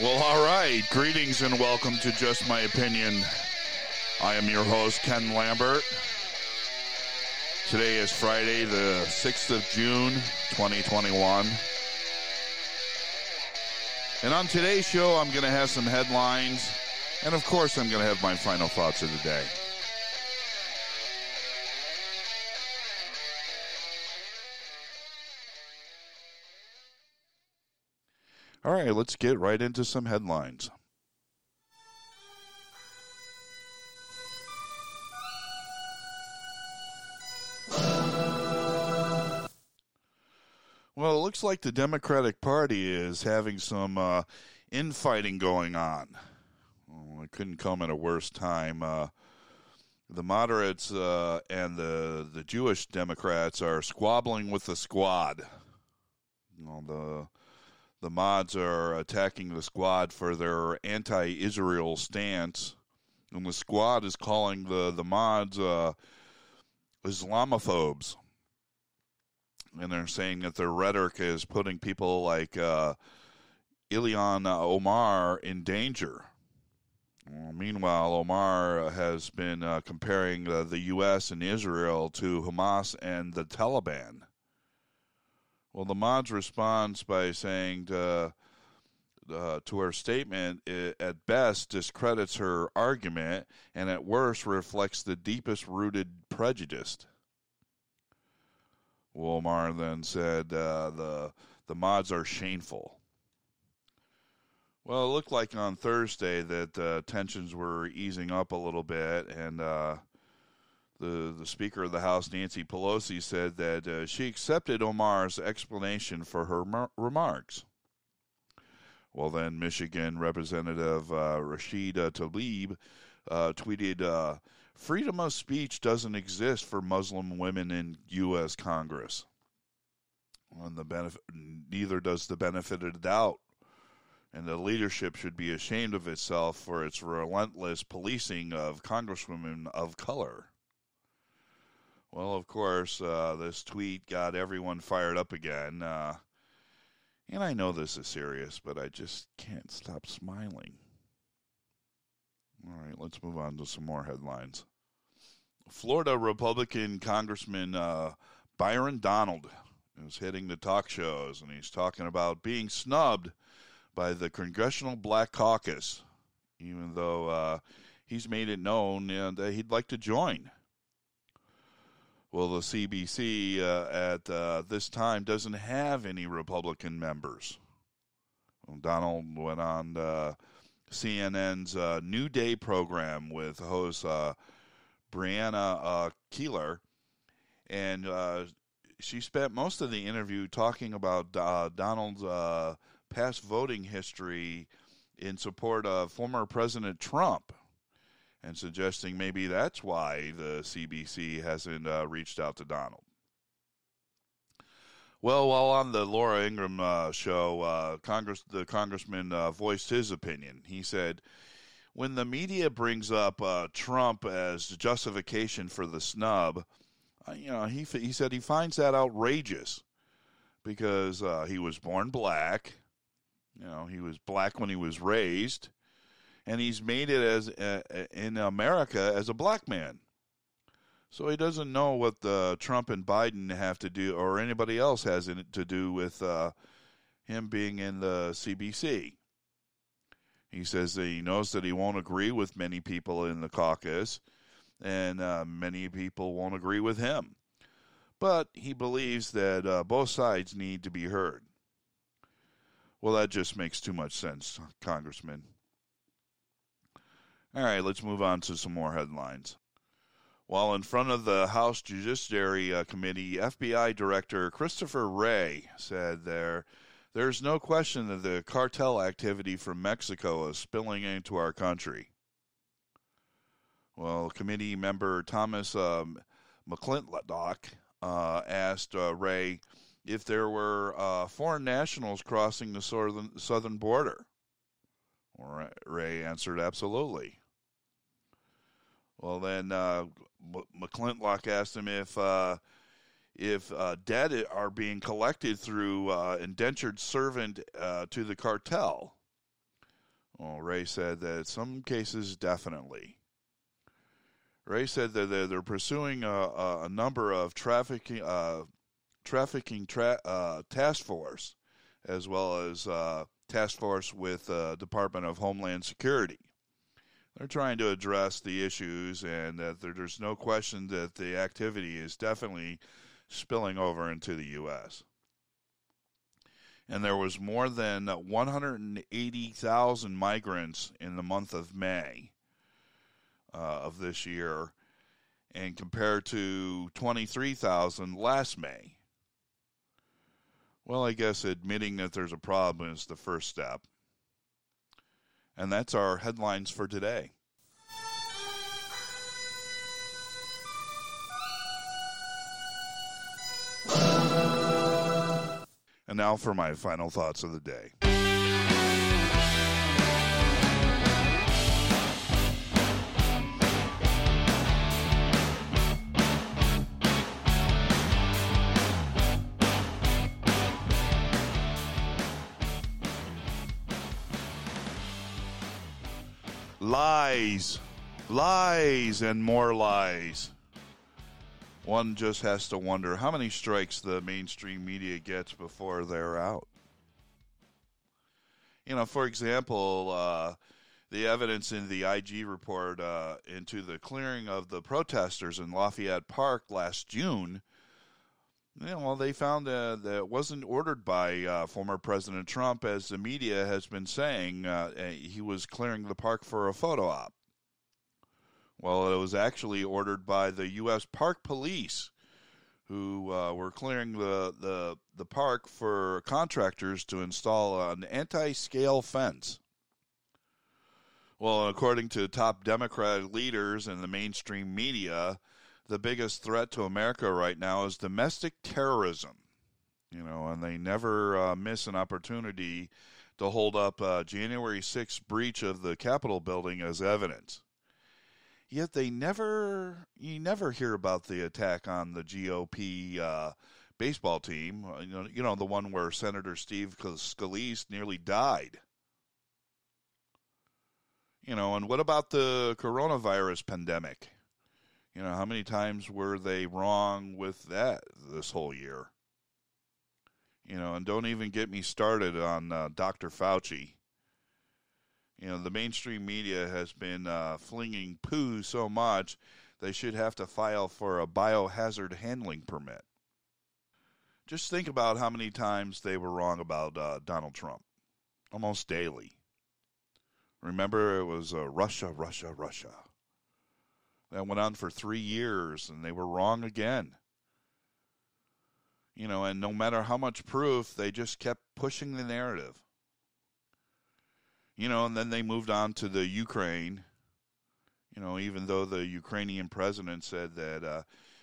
Well, all right. Greetings and welcome to Just My Opinion. I am your host, Ken Lambert. Today is Friday, the 6th of June, 2021. And on today's show, I'm going to have some headlines. And of course, I'm going to have my final thoughts of the day. All right, let's get right into some headlines. Well, it looks like the Democratic Party is having some uh, infighting going on. It couldn't come at a worse time. Uh, the moderates uh, and the the Jewish Democrats are squabbling with the squad. You know, the the mods are attacking the squad for their anti-Israel stance, and the squad is calling the the mods uh, Islamophobes, and they're saying that their rhetoric is putting people like uh, Omar in danger. Meanwhile, Omar has been uh, comparing uh, the U.S. and Israel to Hamas and the Taliban. Well, the mods responds by saying to, uh, to her statement, it, at best discredits her argument, and at worst reflects the deepest rooted prejudice. Omar then said uh, the the mods are shameful. Well, it looked like on Thursday that uh, tensions were easing up a little bit, and uh, the, the Speaker of the House, Nancy Pelosi, said that uh, she accepted Omar's explanation for her mar- remarks. Well, then Michigan Representative uh, Rashida Tlaib uh, tweeted, uh, "Freedom of speech doesn't exist for Muslim women in U.S. Congress, and the benefit neither does the benefit of doubt." And the leadership should be ashamed of itself for its relentless policing of congresswomen of color. Well, of course, uh, this tweet got everyone fired up again. Uh, and I know this is serious, but I just can't stop smiling. All right, let's move on to some more headlines. Florida Republican Congressman uh, Byron Donalds is hitting the talk shows, and he's talking about being snubbed by the Congressional Black Caucus, even though uh, he's made it known that he'd like to join. Well, the CBC uh, at uh, this time doesn't have any Republican members. Well, Donalds went on uh, CNN's uh, New Day program with host uh, Brianna uh, Keilar, and she spent most of the interview talking about Donald's past voting history in support of former President Trump and suggesting maybe that's why the CBC hasn't uh, reached out to Donalds. Well, while on the Laura Ingraham uh, show, uh, Congress the congressman uh, voiced his opinion. He said, "When the media brings up uh, Trump as justification for the snub, uh, you know, he he said he finds that outrageous because he was born black. You know, he was black when he was raised." And he's made it as uh, in America as a black man. So he doesn't know what the Trump and Biden have to do, or anybody else has in, to do with uh, him being in the CBC. He says that he knows that he won't agree with many people in the caucus, and uh, many people won't agree with him. But he believes that uh, both sides need to be heard. Well, that just makes too much sense, Congressman. All right, let's move on to some more headlines. While in front of the House Judiciary uh, Committee, FBI Director Christopher Wray said there there's no question that the cartel activity from Mexico is spilling into our country. Well, committee member Thomas um, McClintock uh, asked uh, Wray if there were uh, foreign nationals crossing the southern, southern border. Wray answered, absolutely. Well, then uh, McClintock asked him if uh, if uh, debt are being collected through uh, indentured servant uh, to the cartel. Well, Wray said that in some cases, definitely. Wray said that they're, they're pursuing a, a, number of trafficking uh, trafficking tra- task force, as well as task force with Department of Homeland Security. They're trying to address the issues, and that there, there's no question that the activity is definitely spilling over into the U.S and there was more than 180,000 migrants in the month of May uh, of this year, and compared to 23,000 last May. Well, I guess admitting that there's a problem is the first step. And that's our headlines for today. And now for my final thoughts of the day. Lies, lies, and more lies one just has to wonder how many strikes the mainstream media gets before they're out. You know, for example, uh, the evidence in the IG report uh, into the clearing of the protesters in Lafayette Park last June. Know, well, they found uh, that it wasn't ordered by uh, former President Trump, as the media has been saying. Uh, he was clearing the park for a photo op. Well, it was actually ordered by the U.S. Park Police, who uh, were clearing the, the, the park for contractors to install an anti scale fence. Well, according to top Democratic leaders and the mainstream media, the biggest threat to America right now is domestic terrorism. You know, and they never uh, miss an opportunity to hold up uh, January 6th breach of the Capitol building as evidence. Yet they never, you never hear about the attack on the GOP uh, baseball team. Uh, you know, you know the one where Senator Steve Scalise nearly died. You know, and what about the coronavirus pandemic? You know, how many times were they wrong with that this whole year? You know, and don't even get me started on uh, Dr. Fauci you know, the mainstream media has been uh, flinging poo so much they should have to file for a biohazard handling permit. Just think about how many times they were wrong about uh, Donald Trump. Almost daily. Remember, it was uh, Russia, Russia, Russia. That went on for three years, and they were wrong again. You know, and no matter how much proof, they just kept pushing the narrative you know, and then they moved on to the Ukraine. You know, even though the Ukrainian president said that uh,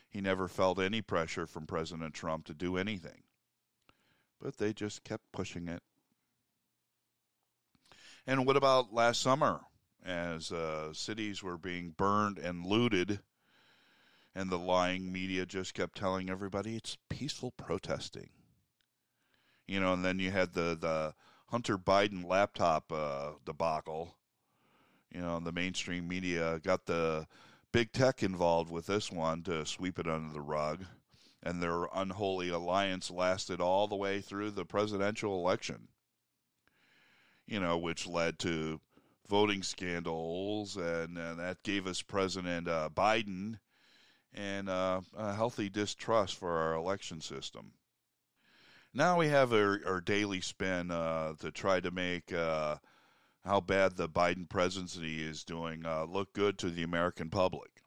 he never felt any pressure from President Trump to do anything, but they just kept pushing it. And what about last summer, as uh, cities were being burned and looted, and the lying media just kept telling everybody it's peaceful protesting. You know, and then you had the the Hunter Biden laptop uh, debacle. You know, the mainstream media got the big tech involved with this one to sweep it under the rug, and their unholy alliance lasted all the way through the presidential election. You know, which led to voting scandals, and, and that gave us President uh, Biden and uh, a healthy distrust for our election system. Now we have our, our daily spin uh, to try to make uh, how bad the Biden presidency is doing uh, look good to the American public.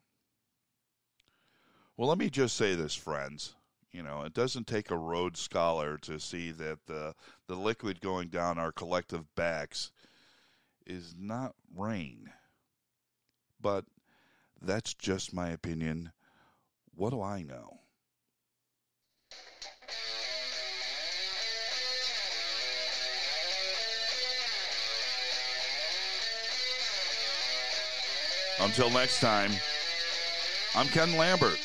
Well, let me just say this, friends. You know, it doesn't take a Rhodes Scholar to see that the the liquid going down our collective backs is not rain. But that's just my opinion. What do I know? Until next time, I'm Ken Lambert.